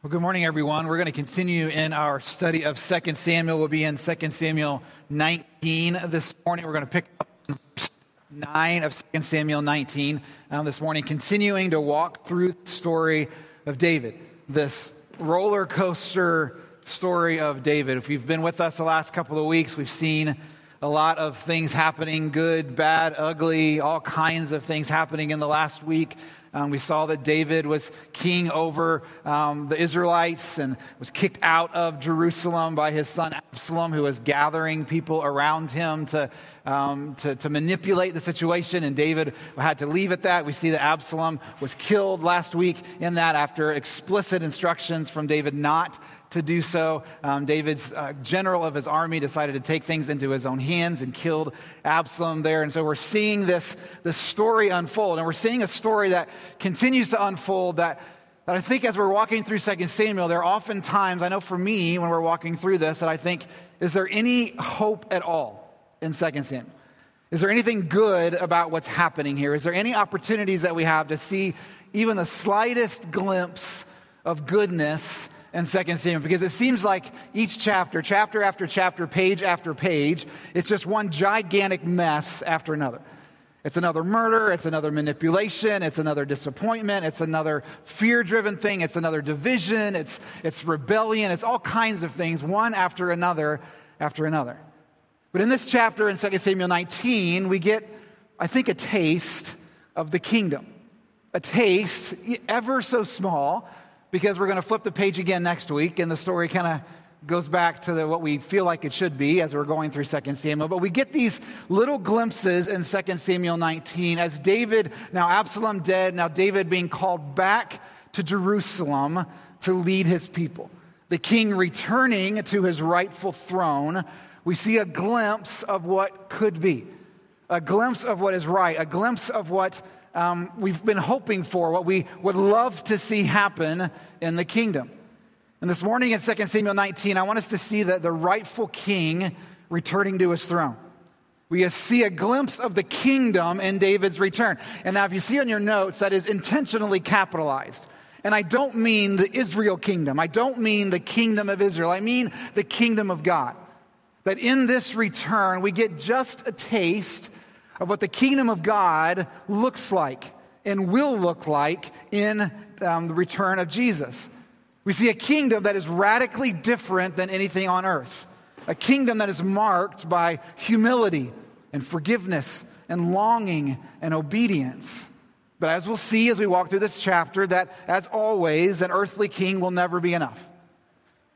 Well, good morning, everyone. We're going to continue in our study of 2 Samuel. We'll be in 2 Samuel 19 this morning. We're going to pick up verse 9 of 2 Samuel 19 um, this morning, continuing to walk through the story of David, this roller coaster story of David. If you've been with us the last couple of weeks, we've seen a lot of things happening good, bad, ugly, all kinds of things happening in the last week. Um, we saw that David was king over um, the Israelites and was kicked out of Jerusalem by his son Absalom, who was gathering people around him to, um, to, to, manipulate the situation. And David had to leave at that. We see that Absalom was killed last week in that after explicit instructions from David not to do so. Um, David's uh, general of his army decided to take things into his own hands and killed Absalom there. And so we're seeing this, this story unfold. And we're seeing a story that continues to unfold that, that I think as we're walking through 2 Samuel, there are often times, I know for me, when we're walking through this, that I think, is there any hope at all in 2 Samuel? Is there anything good about what's happening here? Is there any opportunities that we have to see even the slightest glimpse of goodness and Second Samuel because it seems like each chapter, chapter after chapter, page after page, it's just one gigantic mess after another. It's another murder, it's another manipulation, it's another disappointment, it's another fear driven thing, it's another division, it's, it's rebellion, it's all kinds of things, one after another after another. But in this chapter in 2 Samuel 19, we get, I think, a taste of the kingdom. A taste, ever so small, because we're going to flip the page again next week, and the story kind of goes back to the, what we feel like it should be as we're going through 2 Samuel. But we get these little glimpses in 2 Samuel 19 as David, now Absalom dead, now David being called back to Jerusalem to lead his people. The king returning to his rightful throne, we see a glimpse of what could be, a glimpse of what is right, a glimpse of what um, we've been hoping for, what we would love to see happen in the kingdom. And this morning in 2 Samuel 19, I want us to see that the rightful king returning to his throne. We see a glimpse of the kingdom in David's return. And now, if you see on your notes, that is intentionally capitalized. And I don't mean the Israel kingdom. I don't mean the kingdom of Israel. I mean the kingdom of God. That in this return, we get just a taste of what the kingdom of God looks like and will look like in um, the return of Jesus. We see a kingdom that is radically different than anything on earth, a kingdom that is marked by humility and forgiveness and longing and obedience. But as we'll see as we walk through this chapter, that as always, an earthly king will never be enough.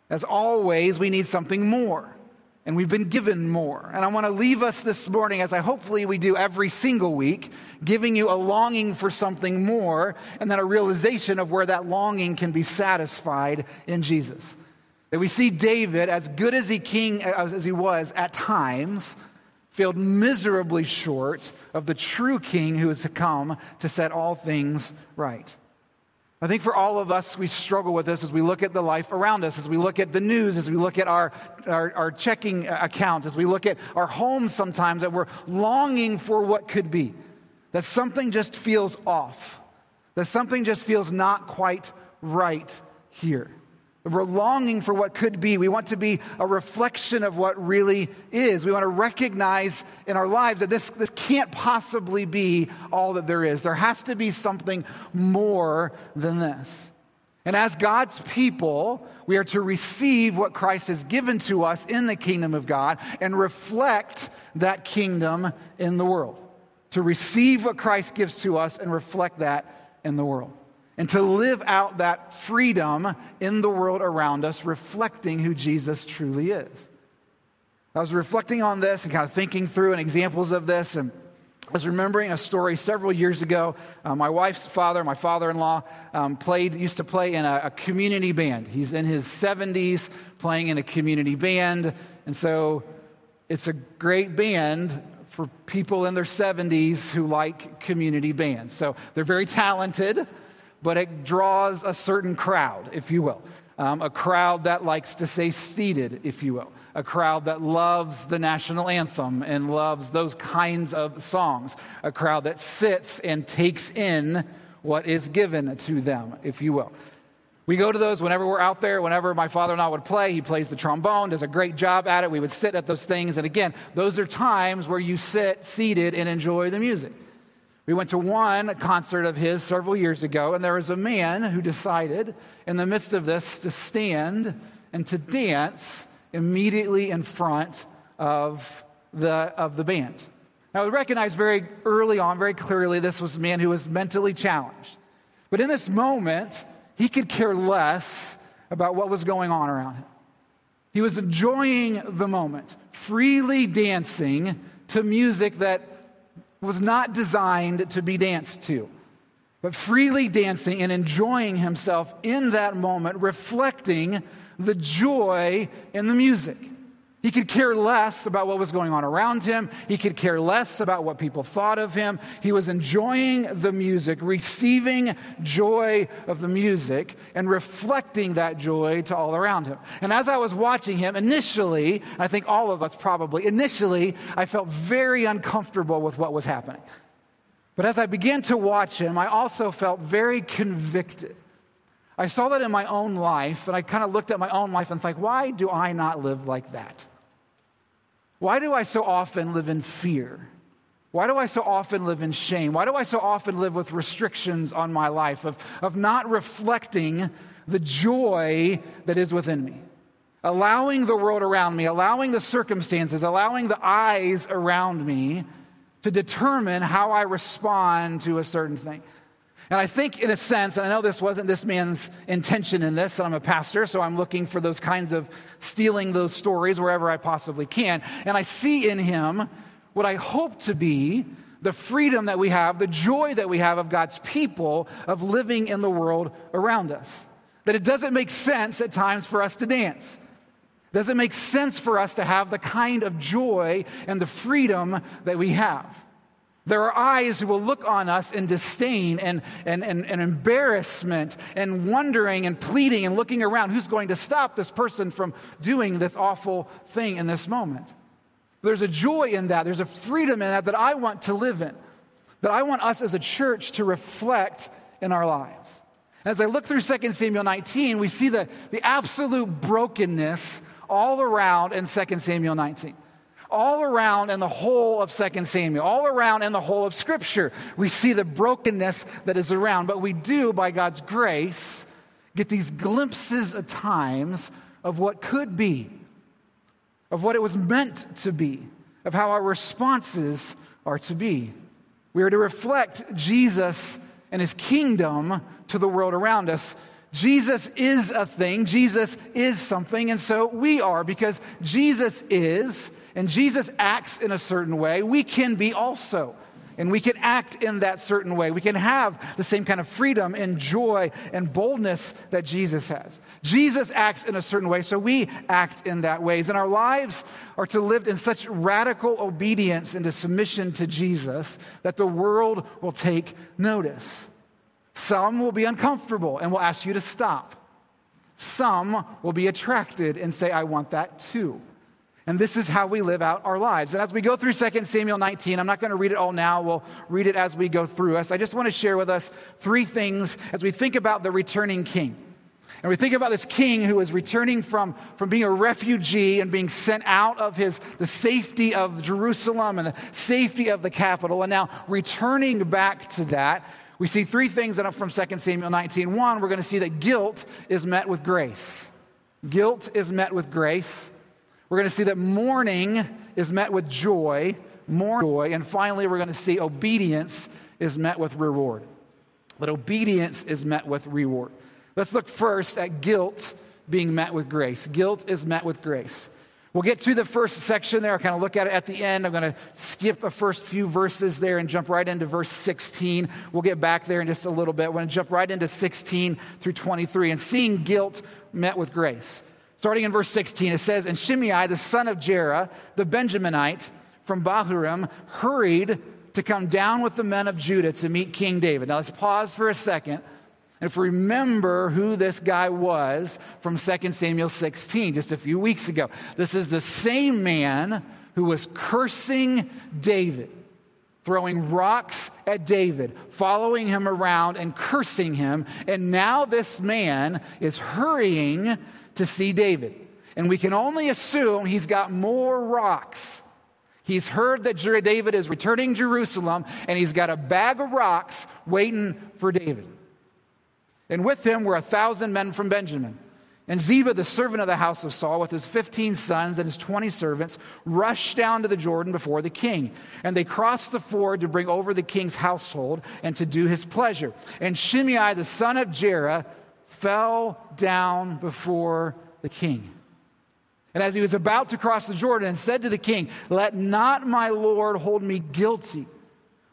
As always, we need something more and we've been given more. And I want to leave us this morning, as I hopefully we do every single week, giving you a longing for something more, and then a realization of where that longing can be satisfied in Jesus. That we see David, as good as he king as he was at times, failed miserably short of the true king who to come to set all things right. I think for all of us, we struggle with this as we look at the life around us, as we look at the news, as we look at our, our, our checking accounts, as we look at our homes sometimes, that we're longing for what could be. That something just feels off, that something just feels not quite right here. We're longing for what could be. We want to be a reflection of what really is. We want to recognize in our lives that this, this can't possibly be all that there is. There has to be something more than this. And as God's people, we are to receive what Christ has given to us in the kingdom of God and reflect that kingdom in the world. To receive what Christ gives to us and reflect that in the world and to live out that freedom in the world around us, reflecting who Jesus truly is. I was reflecting on this and kind of thinking through and examples of this, and I was remembering a story several years ago. Uh, my wife's father, my father-in-law, um, played used to play in a, a community band. He's in his 70s, playing in a community band, and so it's a great band for people in their 70s who like community bands. So they're very talented but it draws a certain crowd, if you will. Um, a crowd that likes to say seated, if you will. A crowd that loves the national anthem and loves those kinds of songs. A crowd that sits and takes in what is given to them, if you will. We go to those whenever we're out there, whenever my father and I would play. He plays the trombone, does a great job at it. We would sit at those things. And again, those are times where you sit seated and enjoy the music. We went to one concert of his several years ago, and there was a man who decided, in the midst of this, to stand and to dance immediately in front of the, of the band. Now, we recognize very early on, very clearly, this was a man who was mentally challenged. But in this moment, he could care less about what was going on around him. He was enjoying the moment, freely dancing to music that was not designed to be danced to, but freely dancing and enjoying himself in that moment, reflecting the joy in the music. He could care less about what was going on around him. He could care less about what people thought of him. He was enjoying the music, receiving joy of the music, and reflecting that joy to all around him. And as I was watching him, initially, I think all of us probably, initially, I felt very uncomfortable with what was happening. But as I began to watch him, I also felt very convicted. I saw that in my own life, and I kind of looked at my own life and thought, why do I not live like that? Why do I so often live in fear? Why do I so often live in shame? Why do I so often live with restrictions on my life of, of not reflecting the joy that is within me? Allowing the world around me, allowing the circumstances, allowing the eyes around me to determine how I respond to a certain thing. And I think, in a sense, and I know this wasn't this man's intention in this, and I'm a pastor, so I'm looking for those kinds of stealing those stories wherever I possibly can. And I see in him what I hope to be the freedom that we have, the joy that we have of God's people, of living in the world around us. That it doesn't make sense at times for us to dance. Does it make sense for us to have the kind of joy and the freedom that we have? There are eyes who will look on us in disdain and, and, and, and, embarrassment and wondering and pleading and looking around who's going to stop this person from doing this awful thing in this moment. There's a joy in that, there's a freedom in that that I want to live in, that I want us as a church to reflect in our lives. As I look through 2 Samuel 19, we see the, the absolute brokenness all around in 2 Samuel 19 all around in the whole of 2 Samuel, all around in the whole of Scripture. We see the brokenness that is around, but we do, by God's grace, get these glimpses at times of what could be, of what it was meant to be, of how our responses are to be. We are to reflect Jesus and his kingdom to the world around us. Jesus is a thing, Jesus is something, and so we are because Jesus is and Jesus acts in a certain way, we can be also. And we can act in that certain way. We can have the same kind of freedom and joy and boldness that Jesus has. Jesus acts in a certain way, so we act in that ways. And our lives are to live in such radical obedience and submission to Jesus that the world will take notice. Some will be uncomfortable and will ask you to stop. Some will be attracted and say, I want that too. And this is how we live out our lives. And as we go through 2 Samuel 19, I'm not going to read it all now. We'll read it as we go through us. I just want to share with us three things as we think about the returning king. And we think about this king who is returning from, from being a refugee and being sent out of his, the safety of Jerusalem and the safety of the capital, and now returning back to that. We see three things that are from 2 Samuel 19. One, we're going to see that guilt is met with grace. Guilt is met with grace. We're going to see that mourning is met with joy, more joy, and finally we're going to see obedience is met with reward. But obedience is met with reward. Let's look first at guilt being met with grace. Guilt is met with grace. We'll get to the first section there. I'll kind of look at it at the end. I'm going to skip the first few verses there and jump right into verse 16. We'll get back there in just a little bit. We're going to jump right into 16 through 23 and seeing guilt met with grace. Starting in verse 16, it says, And Shimei, the son of Gera, the Benjaminite from Bahurim, hurried to come down with the men of Judah to meet King David. Now let's pause for a second and if remember who this guy was from 2 Samuel 16, just a few weeks ago. This is the same man who was cursing David. throwing rocks at David, following him around and cursing him. And now this man is hurrying to see David. And we can only assume he's got more rocks. He's heard that David is returning Jerusalem, and he's got a bag of rocks waiting for David. And with him were a thousand men from Benjamin. And Ziba, the servant of the house of Saul, with his 15 sons and his 20 servants, rushed down to the Jordan before the king. And they crossed the ford to bring over the king's household and to do his pleasure. And Shimei, the son of Gera, fell down before the king. And as he was about to cross the Jordan and said to the king, Let not my Lord hold me guilty,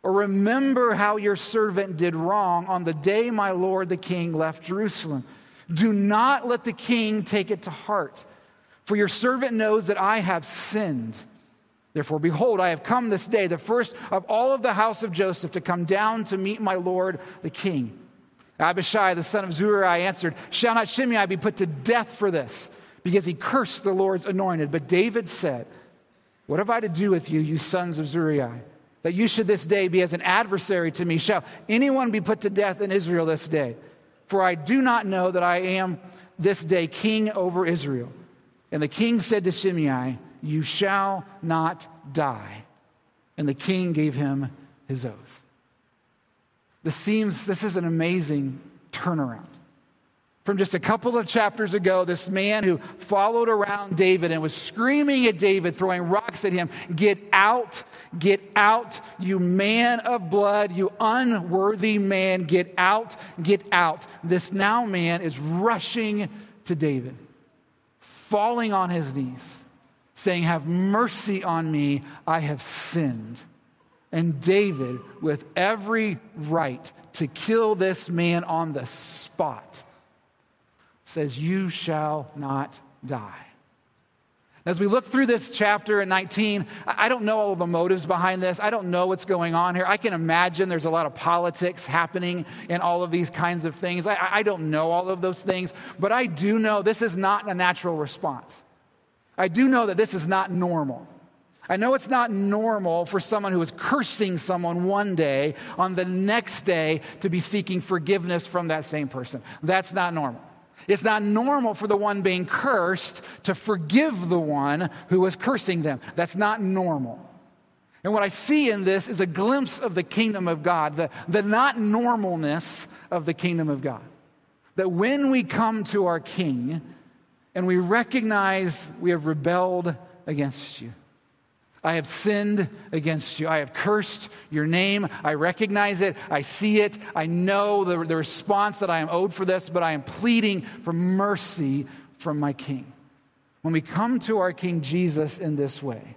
or remember how your servant did wrong on the day my Lord the king left Jerusalem. Do not let the king take it to heart, for your servant knows that I have sinned. Therefore, behold, I have come this day, the first of all of the house of Joseph, to come down to meet my Lord the king. Abishai, the son of Zeruiah, answered, Shall not Shimei be put to death for this? Because he cursed the Lord's anointed. But David said, What have I to do with you, you sons of Zeruiah? That you should this day be as an adversary to me. Shall anyone be put to death in Israel this day? For I do not know that I am this day king over Israel. And the king said to Shimei, You shall not die. And the king gave him his oath. This seems, this is an amazing turnaround. From just a couple of chapters ago, this man who followed around David and was screaming at David, throwing rocks at him, Get out, get out, you man of blood, you unworthy man, get out, get out. This now man is rushing to David, falling on his knees, saying, Have mercy on me, I have sinned. And David, with every right to kill this man on the spot, says, You shall not die. As we look through this chapter in 19, I don't know all the motives behind this. I don't know what's going on here. I can imagine there's a lot of politics happening in all of these kinds of things. I, I don't know all of those things, but I do know this is not a natural response. I do know that this is not normal. I know it's not normal for someone who is cursing someone one day on the next day to be seeking forgiveness from that same person. That's not normal. It's not normal for the one being cursed to forgive the one who was cursing them. That's not normal. And what I see in this is a glimpse of the kingdom of God, the, the not normalness of the kingdom of God. That when we come to our king and we recognize we have rebelled against you, I have sinned against you. I have cursed your name. I recognize it. I see it. I know the, the response that I am owed for this, but I am pleading for mercy from my King. When we come to our King Jesus in this way,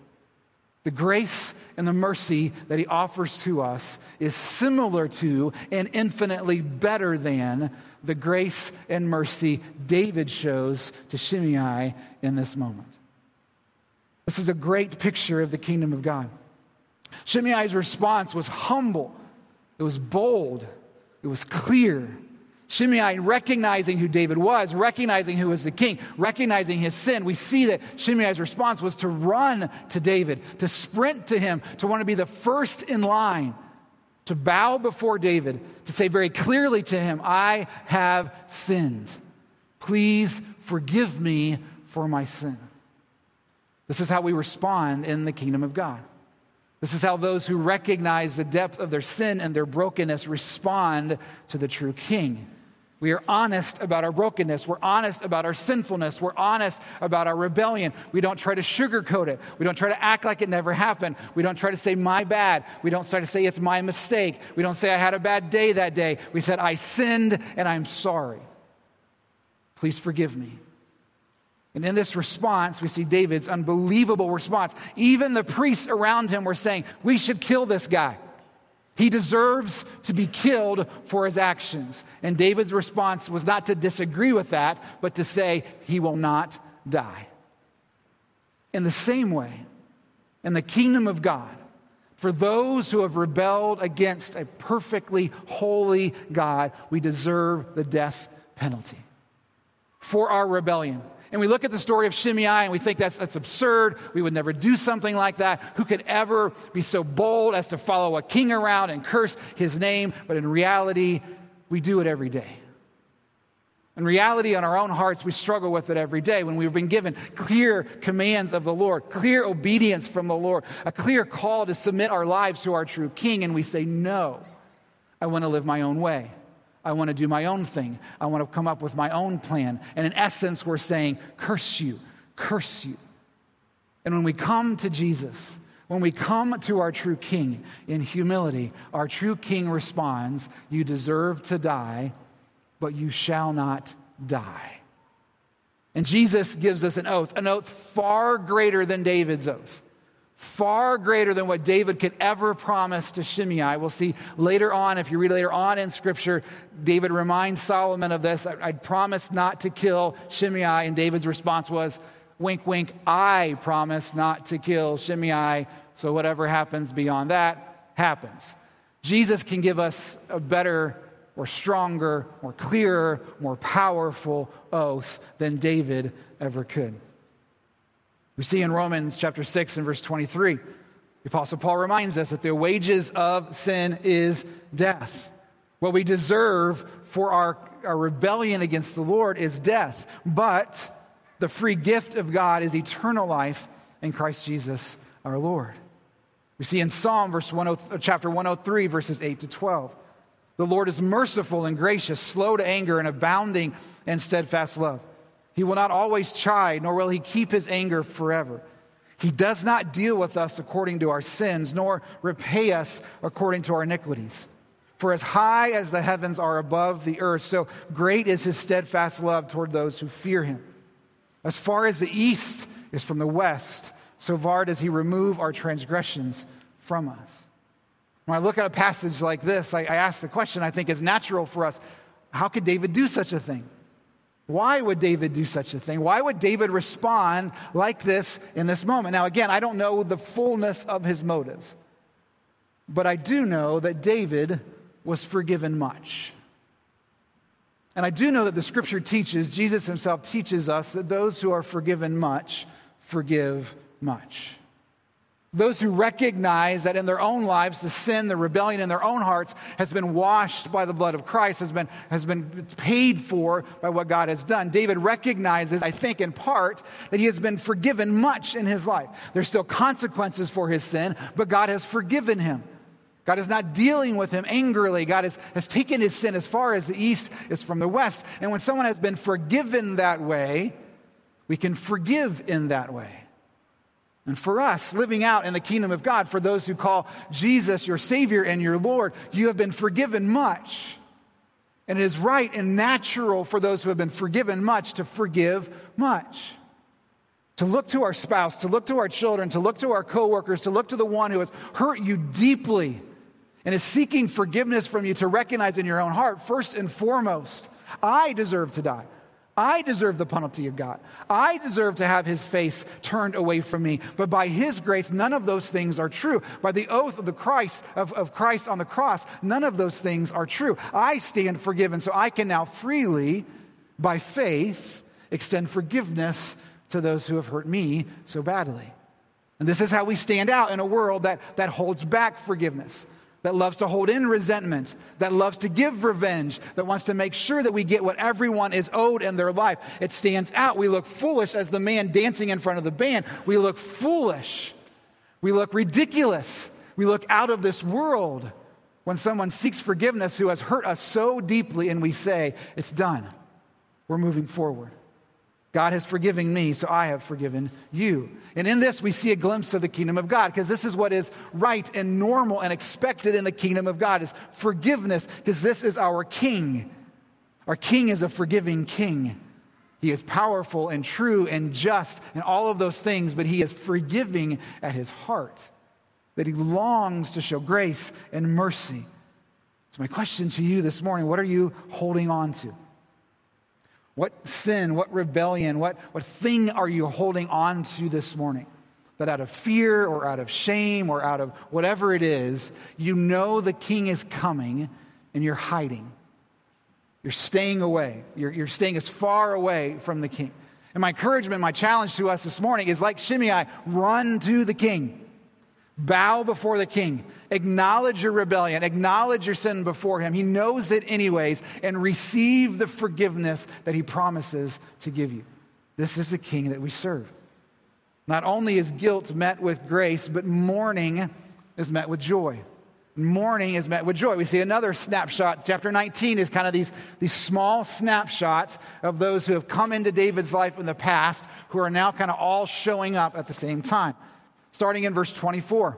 the grace and the mercy that he offers to us is similar to and infinitely better than the grace and mercy David shows to Shimei in this moment. This is a great picture of the kingdom of God. Shimei's response was humble, it was bold, it was clear. Shimei recognizing who David was, recognizing who was the king, recognizing his sin. We see that Shimei's response was to run to David, to sprint to him, to want to be the first in line, to bow before David, to say very clearly to him, I have sinned. Please forgive me for my sin. This is how we respond in the kingdom of God. This is how those who recognize the depth of their sin and their brokenness respond to the true king. We are honest about our brokenness. We're honest about our sinfulness. We're honest about our rebellion. We don't try to sugarcoat it. We don't try to act like it never happened. We don't try to say, my bad. We don't try to say, it's my mistake. We don't say, I had a bad day that day. We said, I sinned and I'm sorry. Please forgive me. And in this response, we see David's unbelievable response. Even the priests around him were saying, We should kill this guy. He deserves to be killed for his actions. And David's response was not to disagree with that, but to say, He will not die. In the same way, in the kingdom of God, for those who have rebelled against a perfectly holy God, we deserve the death penalty. for our rebellion. And we look at the story of Shimei and we think that's, that's absurd. We would never do something like that. Who could ever be so bold as to follow a king around and curse his name? But in reality, we do it every day. In reality, on our own hearts, we struggle with it every day when we've been given clear commands of the Lord, clear obedience from the Lord, a clear call to submit our lives to our true King, and we say, No, I want to live my own way. I want to do my own thing. I want to come up with my own plan. And in essence, we're saying, Curse you, curse you. And when we come to Jesus, when we come to our true King in humility, our true King responds, You deserve to die but you shall not die. And Jesus gives us an oath, an oath far greater than David's oath, far greater than what David could ever promise to Shimei. We'll see later on, if you read later on in Scripture, David reminds Solomon of this. I, I promised not to kill Shimei, and David's response was, wink, wink, I promise not to kill Shimei, so whatever happens beyond that happens. Jesus can give us a better or stronger, more clearer, more powerful oath than David ever could. We see in Romans chapter 6 and verse 23, the Apostle Paul reminds us that the wages of sin is death. What we deserve for our, our rebellion against the Lord is death, but the free gift of God is eternal life in Christ Jesus our Lord. We see in Psalm verse 10, uh, chapter 103, verses 8 to 12. The Lord is merciful and gracious, slow to anger, and abounding in steadfast love. He will not always chide, nor will he keep his anger forever. He does not deal with us according to our sins, nor repay us according to our iniquities. For as high as the heavens are above the earth, so great is his steadfast love toward those who fear him. As far as the east is from the west, so far does he remove our transgressions from us. When I look at a passage like this, I, I ask the question I think is natural for us how could David do such a thing? Why would David do such a thing? Why would David respond like this in this moment? Now, again, I don't know the fullness of his motives, but I do know that David was forgiven much. And I do know that the scripture teaches, Jesus himself teaches us, that those who are forgiven much forgive much. Those who recognize that in their own lives, the sin, the rebellion in their own hearts has been washed by the blood of Christ, has been, has been paid for by what God has done. David recognizes, I think, in part, that he has been forgiven much in his life. There's still consequences for his sin, but God has forgiven him. God is not dealing with him angrily. God has, has taken his sin as far as the east is from the west. And when someone has been forgiven that way, we can forgive in that way. And for us, living out in the kingdom of God, for those who call Jesus your Savior and your Lord, you have been forgiven much. And it is right and natural for those who have been forgiven much to forgive much. To look to our spouse, to look to our children, to look to our coworkers, to look to the one who has hurt you deeply and is seeking forgiveness from you, to recognize in your own heart, first and foremost, I deserve to die. I deserve the penalty of God. I deserve to have his face turned away from me. But by his grace, none of those things are true. By the oath of the Christ, of, of Christ on the cross, none of those things are true. I stand forgiven, so I can now freely, by faith, extend forgiveness to those who have hurt me so badly. And this is how we stand out in a world that, that holds back forgiveness that loves to hold in resentment, that loves to give revenge, that wants to make sure that we get what everyone is owed in their life. It stands out. We look foolish as the man dancing in front of the band. We look foolish. We look ridiculous. We look out of this world when someone seeks forgiveness who has hurt us so deeply and we say, It's done. We're moving forward. God has forgiven me, so I have forgiven you. And in this, we see a glimpse of the kingdom of God, because this is what is right and normal and expected in the kingdom of God is forgiveness, because this is our king. Our king is a forgiving king. He is powerful and true and just and all of those things, but he is forgiving at his heart, that he longs to show grace and mercy. So, my question to you this morning what are you holding on to? What sin, what rebellion, what, what thing are you holding on to this morning? That out of fear or out of shame or out of whatever it is, you know the king is coming and you're hiding. You're staying away. You're, you're staying as far away from the king. And my encouragement, my challenge to us this morning is like Shimei, run to the king. Bow before the king. Acknowledge your rebellion. Acknowledge your sin before him. He knows it anyways. And receive the forgiveness that he promises to give you. This is the king that we serve. Not only is guilt met with grace, but mourning is met with joy. Mourning is met with joy. We see another snapshot. Chapter 19 is kind of these, these small snapshots of those who have come into David's life in the past who are now kind of all showing up at the same time. Starting in verse 24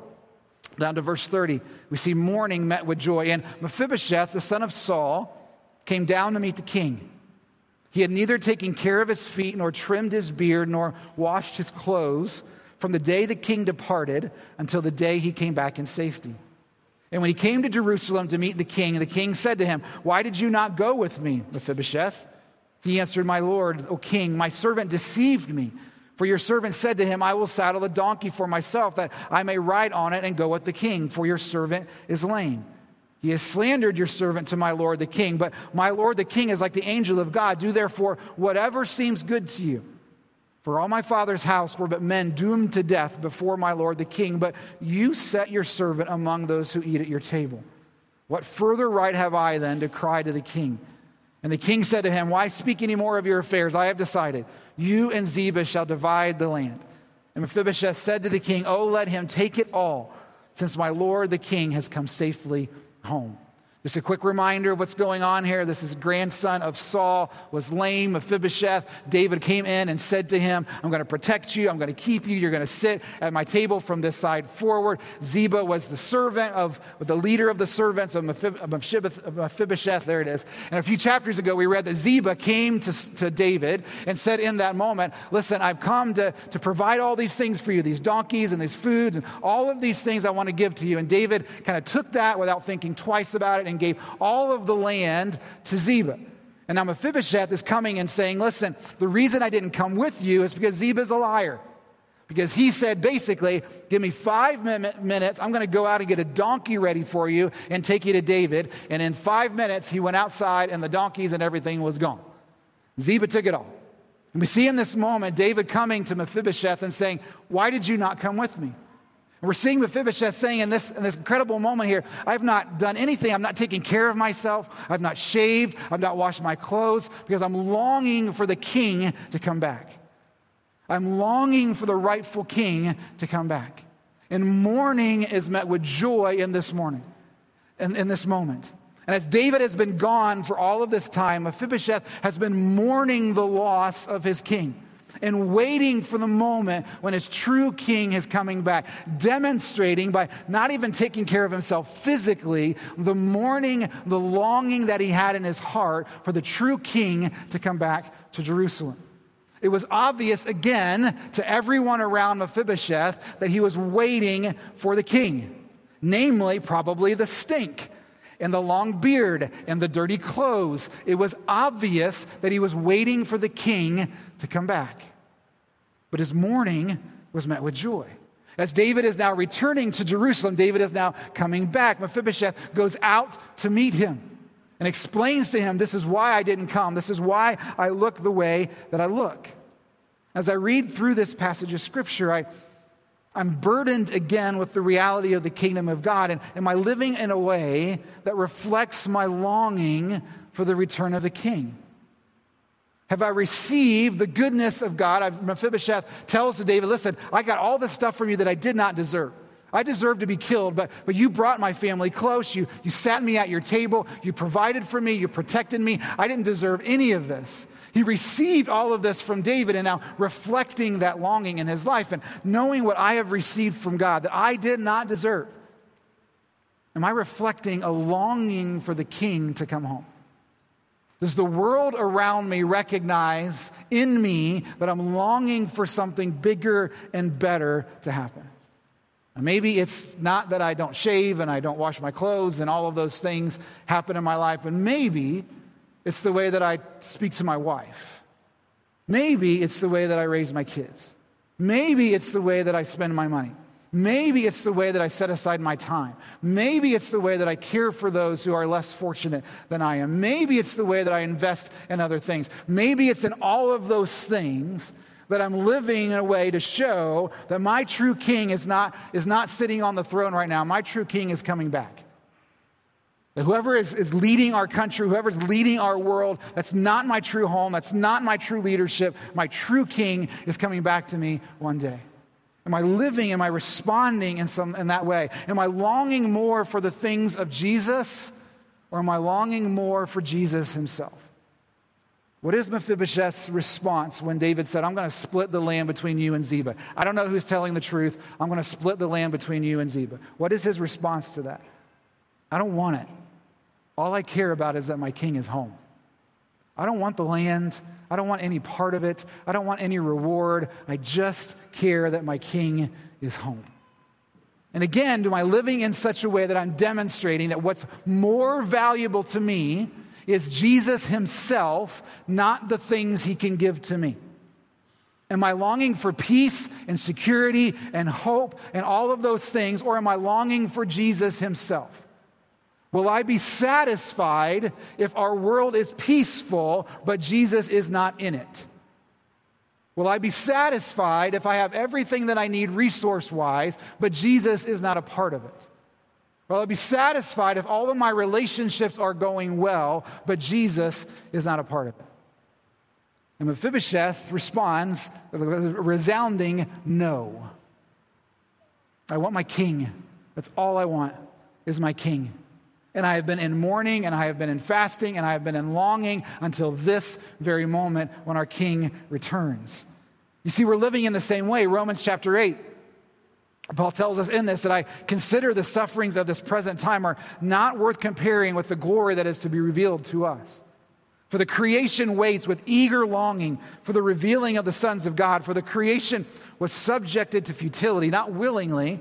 down to verse 30, we see mourning met with joy. And Mephibosheth, the son of Saul, came down to meet the king. He had neither taken care of his feet, nor trimmed his beard, nor washed his clothes from the day the king departed until the day he came back in safety. And when he came to Jerusalem to meet the king, the king said to him, Why did you not go with me, Mephibosheth? He answered, My lord, O king, my servant deceived me. For your servant said to him, I will saddle a donkey for myself, that I may ride on it and go with the king, for your servant is lame. He has slandered your servant to my lord the king, but my lord the king is like the angel of God. Do therefore whatever seems good to you. For all my father's house were but men doomed to death before my lord the king, but you set your servant among those who eat at your table. What further right have I then to cry to the king? And the king said to him, Why speak any more of your affairs? I have decided. You and Ziba shall divide the land. And Mephibosheth said to the king, Oh, let him take it all, since my lord the king has come safely home. Just a quick reminder of what's going on here. This is grandson of Saul, was lame, Mephibosheth. David came in and said to him, I'm going to protect you. I'm going to keep you. You're going to sit at my table from this side forward. Ziba was the servant of, the leader of the servants of Mephibosheth. There it is. And a few chapters ago, we read that Ziba came to, to David and said in that moment, Listen, I've come to, to provide all these things for you, these donkeys and these foods and all of these things I want to give to you. And David kind of took that without thinking twice about it and gave all of the land to Ziba. And now Mephibosheth is coming and saying, Listen, the reason I didn't come with you is because Ziba's a liar. Because he said, basically, give me five minutes. I'm going to go out and get a donkey ready for you and take you to David. And in five minutes, he went outside and the donkeys and everything was gone. Ziba took it all. And we see in this moment David coming to Mephibosheth and saying, Why did you not come with me? We're seeing Mephibosheth saying in this, in this incredible moment here, I've not done anything. I'm not taking care of myself. I've not shaved. I've not washed my clothes because I'm longing for the king to come back. I'm longing for the rightful king to come back. And mourning is met with joy in this morning, in, in this moment. And as David has been gone for all of this time, Mephibosheth has been mourning the loss of his king and waiting for the moment when his true king is coming back, demonstrating by not even taking care of himself physically, the mourning, the longing that he had in his heart for the true king to come back to Jerusalem. It was obvious again to everyone around Mephibosheth that he was waiting for the king, namely, probably the stink and the long beard and the dirty clothes. It was obvious that he was waiting for the king to come back. But his mourning was met with joy. As David is now returning to Jerusalem, David is now coming back. Mephibosheth goes out to meet him and explains to him, This is why I didn't come. This is why I look the way that I look. As I read through this passage of scripture, I, I'm burdened again with the reality of the kingdom of God. And am I living in a way that reflects my longing for the return of the king? Have I received the goodness of God? I've, Mephibosheth tells to David, Listen, I got all this stuff from you that I did not deserve. I deserve to be killed, but, but you brought my family close. You, you sat me at your table. You provided for me. You protected me. I didn't deserve any of this. He received all of this from David and now reflecting that longing in his life and knowing what I have received from God that I did not deserve. Am I reflecting a longing for the king to come home? Does the world around me recognize in me that I'm longing for something bigger and better to happen? maybe it's not that I don't shave and I don't wash my clothes and all of those things happen in my life, but maybe it's the way that I speak to my wife. Maybe it's the way that I raise my kids. Maybe it's the way that I spend my money. Maybe it's the way that I set aside my time. Maybe it's the way that I care for those who are less fortunate than I am. Maybe it's the way that I invest in other things. Maybe it's in all of those things that I'm living in a way to show that my true king is not, is not sitting on the throne right now. My true king is coming back. That whoever is, is leading our country, whoever's leading our world, that's not my true home. That's not my true leadership. My true king is coming back to me one day. Am I living? Am I responding in, some, in that way? Am I longing more for the things of Jesus or am I longing more for Jesus himself? What is Mephibosheth's response when David said, I'm going to split the land between you and Ziba? I don't know who's telling the truth. I'm going to split the land between you and Ziba. What is his response to that? I don't want it. All I care about is that my king is home. I don't want the land. I don't want any part of it. I don't want any reward. I just care that my king is home. And again, do I living in such a way that I'm demonstrating that what's more valuable to me is Jesus himself, not the things he can give to me? Am I longing for peace and security and hope and all of those things, or am I longing for Jesus himself? Will I be satisfied if our world is peaceful, but Jesus is not in it? Will I be satisfied if I have everything that I need resource wise, but Jesus is not a part of it? Will I be satisfied if all of my relationships are going well, but Jesus is not a part of it? And Mephibosheth responds with a resounding no. I want my king. That's all I want is my king and I have been in mourning, and I have been in fasting, and I have been in longing until this very moment when our King returns. You see, we're living in the same way. Romans chapter 8. Paul tells us in this that I consider the sufferings of this present time are not worth comparing with the glory that is to be revealed to us. For the creation waits with eager longing for the revealing of the sons of God. For the creation was subjected to futility, not willingly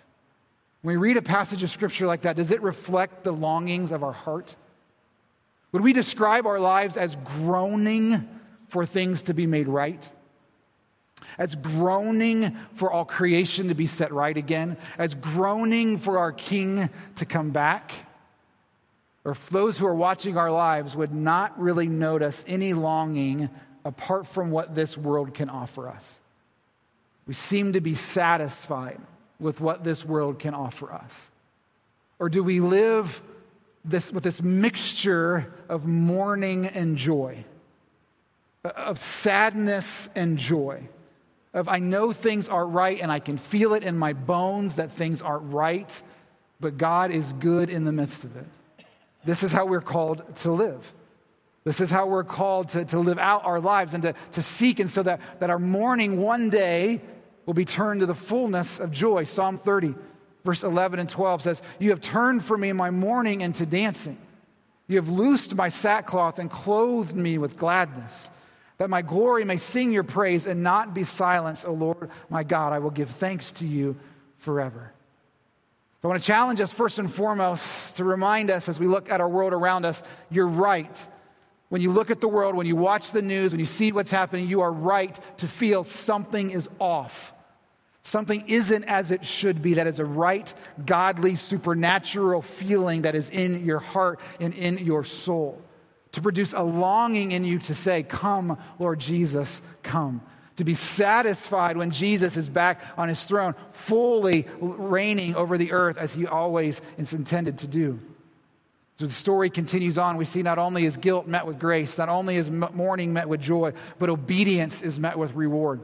When we read a passage of scripture like that, does it reflect the longings of our heart? Would we describe our lives as groaning for things to be made right? As groaning for all creation to be set right again? As groaning for our King to come back? Or if those who are watching our lives would not really notice any longing apart from what this world can offer us. We seem to be satisfied with what this world can offer us? Or do we live this, with this mixture of mourning and joy, of sadness and joy, of I know things aren't right and I can feel it in my bones that things aren't right, but God is good in the midst of it? This is how we're called to live. This is how we're called to, to live out our lives and to, to seek, and so that, that our mourning one day will be turned to the fullness of joy. Psalm 30, verse 11 and 12 says, You have turned for me my mourning into dancing. You have loosed my sackcloth and clothed me with gladness, that my glory may sing your praise and not be silenced, O Lord my God. I will give thanks to you forever. So I want to challenge us first and foremost to remind us as we look at our world around us, you're right. When you look at the world, when you watch the news, when you see what's happening, you are right to feel something is off. Something isn't as it should be. That is a right, godly, supernatural feeling that is in your heart and in your soul. To produce a longing in you to say, Come, Lord Jesus, come. To be satisfied when Jesus is back on his throne, fully reigning over the earth as he always is intended to do. So the story continues on. We see not only is guilt met with grace, not only is mourning met with joy, but obedience is met with reward.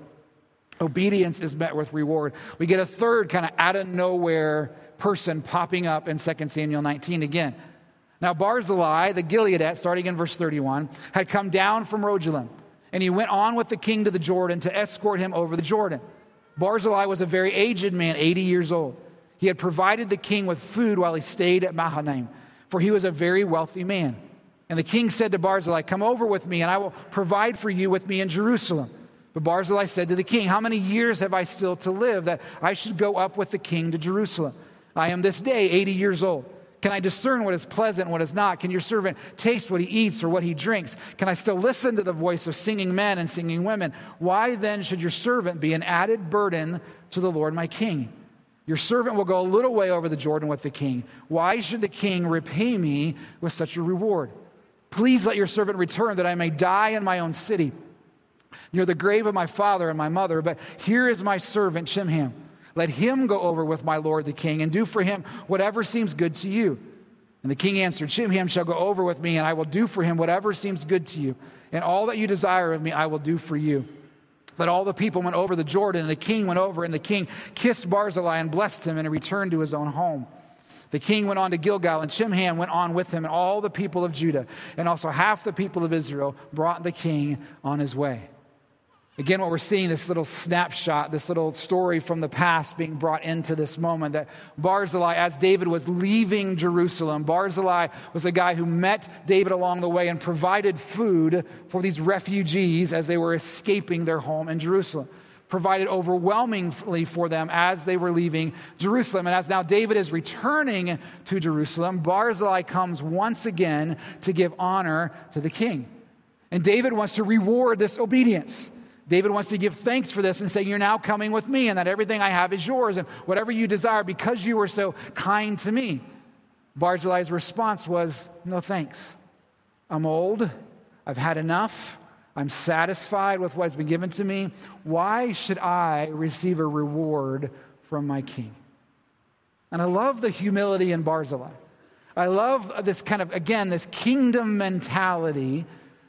Obedience is met with reward. We get a third kind of out of nowhere person popping up in 2 Samuel 19 again. Now, Barzillai, the Gileadite, starting in verse 31, had come down from Rogelim, and he went on with the king to the Jordan to escort him over the Jordan. Barzillai was a very aged man, 80 years old. He had provided the king with food while he stayed at Mahanaim, for he was a very wealthy man. And the king said to Barzillai, Come over with me, and I will provide for you with me in Jerusalem. But Barzillai said to the king, How many years have I still to live that I should go up with the king to Jerusalem? I am this day 80 years old. Can I discern what is pleasant and what is not? Can your servant taste what he eats or what he drinks? Can I still listen to the voice of singing men and singing women? Why then should your servant be an added burden to the Lord my king? Your servant will go a little way over the Jordan with the king. Why should the king repay me with such a reward? Please let your servant return that I may die in my own city, near the grave of my father and my mother. But here is my servant, Chimham. Let him go over with my lord the king and do for him whatever seems good to you. And the king answered, Chimham shall go over with me, and I will do for him whatever seems good to you. And all that you desire of me, I will do for you. But all the people went over the Jordan, and the king went over, and the king kissed Barzillai and blessed him, and he returned to his own home. The king went on to Gilgal, and Chimham went on with him, and all the people of Judah, and also half the people of Israel brought the king on his way. Again, what we're seeing, this little snapshot, this little story from the past being brought into this moment that Barzillai, as David was leaving Jerusalem, Barzillai was a guy who met David along the way and provided food for these refugees as they were escaping their home in Jerusalem. Provided overwhelmingly for them as they were leaving Jerusalem. And as now David is returning to Jerusalem, Barzillai comes once again to give honor to the king. And David wants to reward this obedience. David wants to give thanks for this and say, You're now coming with me, and that everything I have is yours, and whatever you desire, because you were so kind to me. Barzillai's response was, No thanks. I'm old. I've had enough. I'm satisfied with what's been given to me. Why should I receive a reward from my king? And I love the humility in Barzillai. I love this kind of, again, this kingdom mentality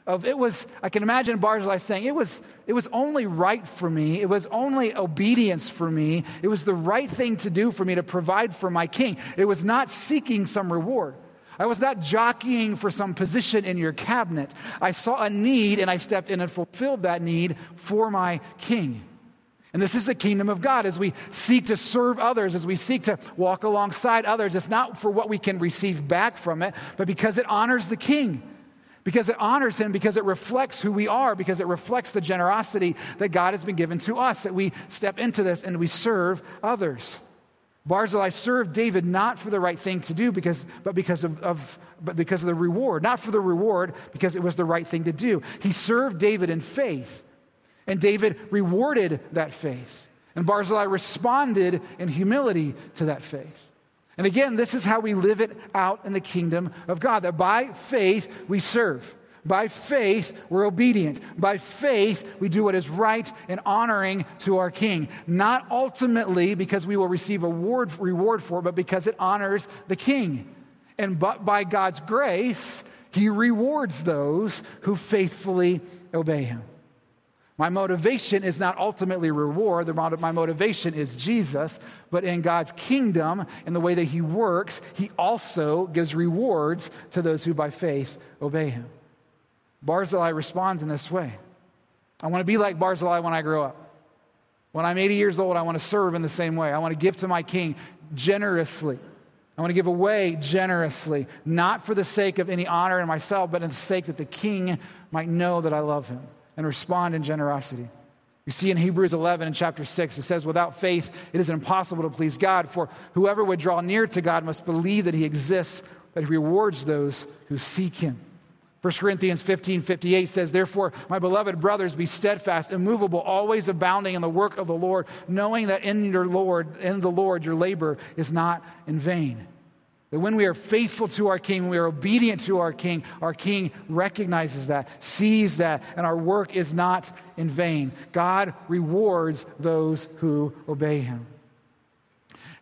of it was, I can imagine Barzillai saying, it was, it was only right for me. It was only obedience for me. It was the right thing to do for me to provide for my king. It was not seeking some reward. I was not jockeying for some position in your cabinet. I saw a need and I stepped in and fulfilled that need for my king. And this is the kingdom of God as we seek to serve others, as we seek to walk alongside others. It's not for what we can receive back from it, but because it honors the king because it honors him, because it reflects who we are, because it reflects the generosity that God has been given to us, that we step into this and we serve others. Barzillai served David not for the right thing to do, because, but, because of, of, but because of the reward. Not for the reward, because it was the right thing to do. He served David in faith, and David rewarded that faith. And Barzillai responded in humility to that faith. And again, this is how we live it out in the kingdom of God that by faith we serve. By faith, we're obedient. By faith, we do what is right and honoring to our King. Not ultimately because we will receive a reward, for it, but because it honors the King. And but by God's grace, He rewards those who faithfully obey Him. My motivation is not ultimately reward. My motivation is Jesus. But in God's kingdom, in the way that He works, He also gives rewards to those who by faith obey Him. Barzillai responds in this way I want to be like Barzillai when I grow up. When I'm 80 years old, I want to serve in the same way. I want to give to my king generously. I want to give away generously, not for the sake of any honor in myself, but in the sake that the king might know that I love him and respond in generosity. We see in Hebrews 11 in chapter 6, it says, Without faith, it is impossible to please God, for whoever would draw near to God must believe that he exists, that he rewards those who seek him. 1 Corinthians 15 58 says, Therefore, my beloved brothers, be steadfast, immovable, always abounding in the work of the Lord, knowing that in your Lord, in the Lord, your labor is not in vain. That when we are faithful to our King, when we are obedient to our King, our King recognizes that, sees that, and our work is not in vain. God rewards those who obey him.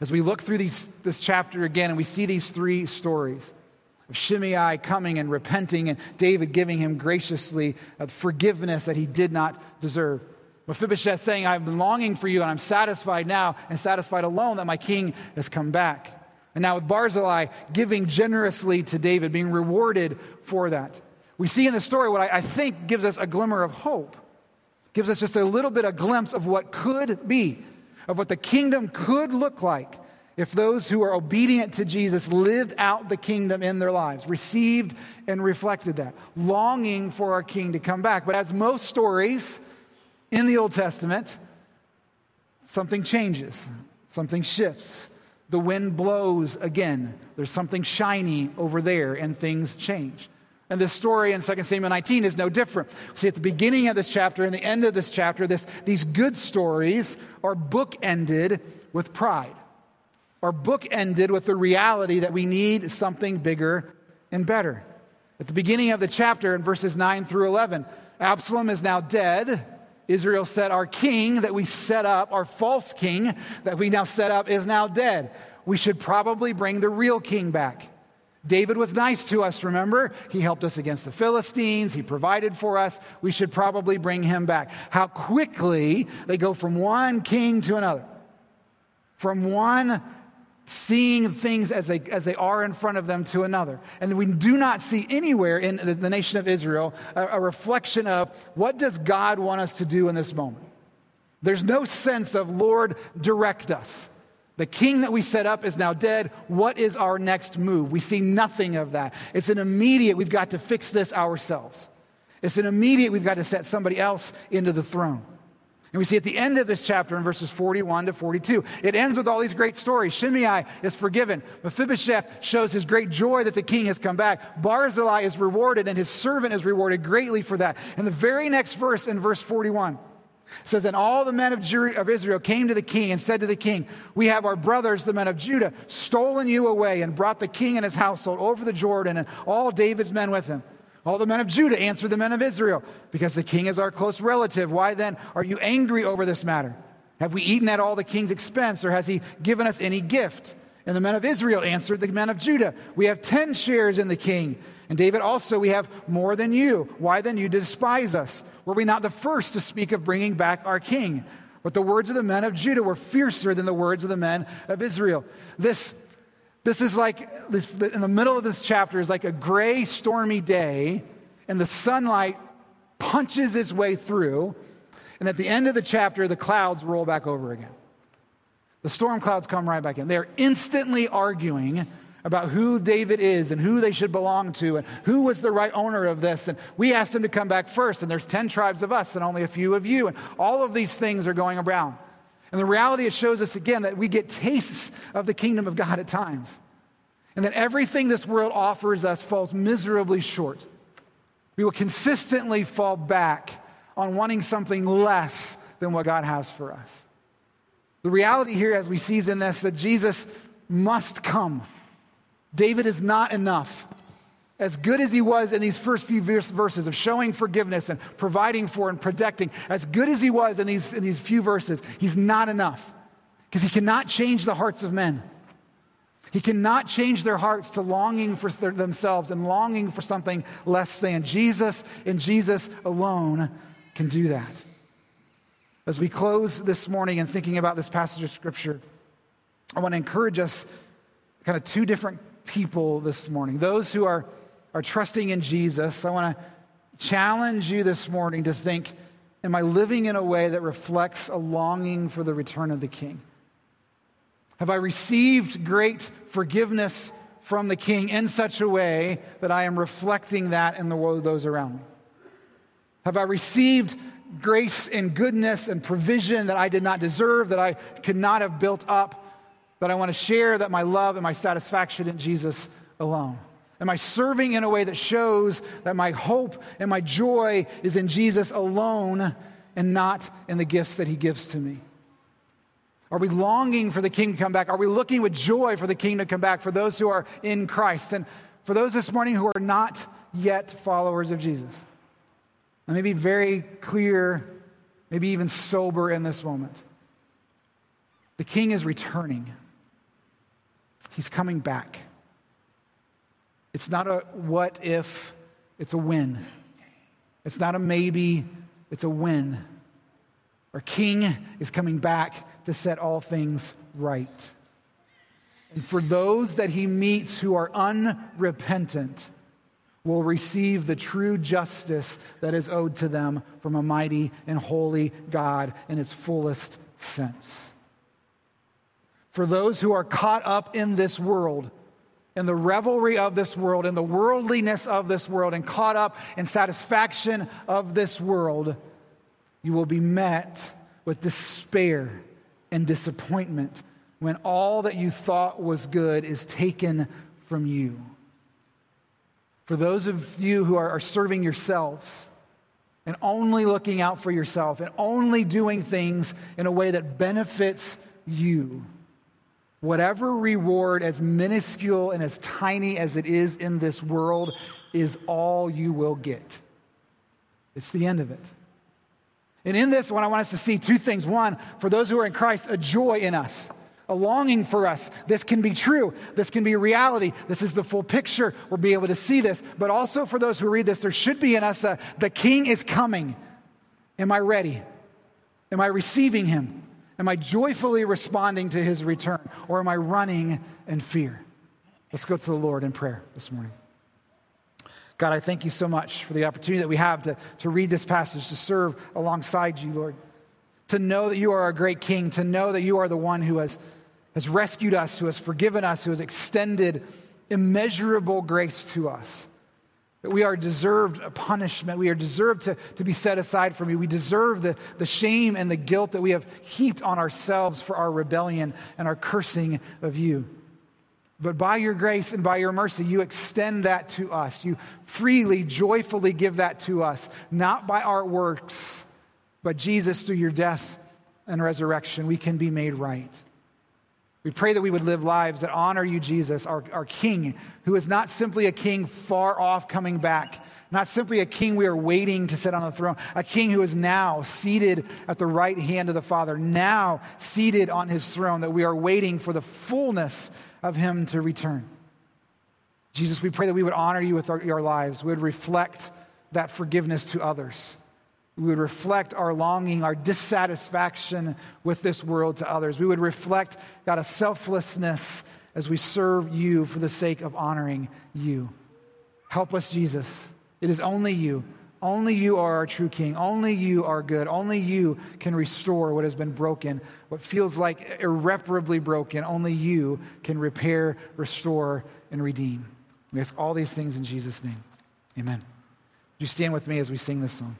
As we look through these, this chapter again and we see these three stories of Shimei coming and repenting and David giving him graciously uh, forgiveness that he did not deserve. Mephibosheth saying, I've been longing for you and I'm satisfied now and satisfied alone that my king has come back. And now with Barzillai giving generously to David, being rewarded for that. We see in the story what I, I think gives us a glimmer of hope, gives us just a little bit of glimpse of what could be, of what the kingdom could look like if those who are obedient to Jesus lived out the kingdom in their lives, received and reflected that, longing for our king to come back. But as most stories in the Old Testament, something changes, something shifts. The wind blows again. There's something shiny over there, and things change. And this story in 2 Samuel 19 is no different. See, at the beginning of this chapter and the end of this chapter, this, these good stories are bookended with pride. Our book ended with the reality that we need something bigger and better. At the beginning of the chapter, in verses 9 through 11, Absalom is now dead. Israel said, Our king that we set up, our false king that we now set up, is now dead. We should probably bring the real king back. David was nice to us, remember? He helped us against the Philistines. He provided for us. We should probably bring him back. How quickly they go from one king to another, from one seeing things as they, as they are in front of them to another. And we do not see anywhere in the, the nation of Israel a, a reflection of what does God want us to do in this moment. There's no sense of, Lord, direct us. The king that we set up is now dead. What is our next move? We see nothing of that. It's an immediate, we've got to fix this ourselves. It's an immediate, we've got to set somebody else into the throne. And we see at the end of this chapter in verses 41 to 42, it ends with all these great stories. Shimei is forgiven. Mephibosheth shows his great joy that the king has come back. Barzillai is rewarded, and his servant is rewarded greatly for that. And the very next verse in verse 41 says, And all the men of, of Israel came to the king and said to the king, We have our brothers, the men of Judah, stolen you away and brought the king and his household over the Jordan and all David's men with him. All the men of Judah answered the men of Israel, Because the king is our close relative. Why then are you angry over this matter? Have we eaten at all the king's expense, or has he given us any gift? And the men of Israel answered the men of Judah, We have ten shares in the king. And David also, We have more than you. Why then you despise us? Were we not the first to speak of bringing back our king? But the words of the men of Judah were fiercer than the words of the men of Israel. This this is like, this, in the middle of this chapter is like a gray, stormy day, and the sunlight punches its way through. And at the end of the chapter, the clouds roll back over again. The storm clouds come right back in. They're instantly arguing about who David is and who they should belong to and who was the right owner of this. And we asked him to come back first, and there's 10 tribes of us and only a few of you. And all of these things are going around. And the reality, it shows us again that we get tastes of the kingdom of God at times. And that everything this world offers us falls miserably short. We will consistently fall back on wanting something less than what God has for us. The reality here, as we see in this, that Jesus must come. David is not enough as good as he was in these first few verses of showing forgiveness and providing for and protecting, as good as he was in these, in these few verses, he's not enough because he cannot change the hearts of men. He cannot change their hearts to longing for th- themselves and longing for something less than. Jesus and Jesus alone can do that. As we close this morning and thinking about this passage of Scripture, I want to encourage us kind of two different people this morning. Those who are are trusting in Jesus, I want to challenge you this morning to think Am I living in a way that reflects a longing for the return of the King? Have I received great forgiveness from the King in such a way that I am reflecting that in the world of those around me? Have I received grace and goodness and provision that I did not deserve, that I could not have built up, that I want to share that my love and my satisfaction in Jesus alone? Am I serving in a way that shows that my hope and my joy is in Jesus alone and not in the gifts that he gives to me? Are we longing for the king to come back? Are we looking with joy for the king to come back for those who are in Christ? And for those this morning who are not yet followers of Jesus, let me be very clear, maybe even sober in this moment. The king is returning, he's coming back. It's not a what if, it's a when. It's not a maybe, it's a when. Our King is coming back to set all things right. And for those that he meets who are unrepentant, will receive the true justice that is owed to them from a mighty and holy God in its fullest sense. for those who are caught up in this world, in the revelry of this world, in the worldliness of this world, and caught up in satisfaction of this world, you will be met with despair and disappointment when all that you thought was good is taken from you. For those of you who are, serving yourselves and only looking out for yourself and only doing things in a way that benefits you, whatever reward, as minuscule and as tiny as it is in this world, is all you will get. It's the end of it. And in this one, I want us to see two things. One, for those who are in Christ, a joy in us a longing for us. This can be true. This can be reality. This is the full picture. We'll be able to see this. But also for those who read this, there should be in us a, the king is coming. Am I ready? Am I receiving him? Am I joyfully responding to his return? Or am I running in fear? Let's go to the Lord in prayer this morning. God, I thank you so much for the opportunity that we have to, to read this passage, to serve alongside you, Lord. To know that you are a great king, to know that you are the one who has has rescued us, who has forgiven us, who has extended immeasurable grace to us. That we are deserved a punishment. We are deserved to, to be set aside from you. We deserve the, the shame and the guilt that we have heaped on ourselves for our rebellion and our cursing of you. But by your grace and by your mercy, you extend that to us. You freely, joyfully give that to us, not by our works, but Jesus, through your death and resurrection, we can be made right. We pray that we would live lives that honor you, Jesus, our, our King, who is not simply a king far off coming back, not simply a king we are waiting to sit on the throne, a king who is now seated at the right hand of the Father, now seated on his throne, that we are waiting for the fullness of him to return. Jesus, we pray that we would honor you with our, our lives, we would reflect that forgiveness to others we would reflect our longing, our dissatisfaction with this world to others. We would reflect, God, a selflessness as we serve you for the sake of honoring you. Help us, Jesus. It is only you. Only you are our true King. Only you are good. Only you can restore what has been broken, what feels like irreparably broken. Only you can repair, restore, and redeem. We ask all these things in Jesus' name. Amen. Would you stand with me as we sing this song?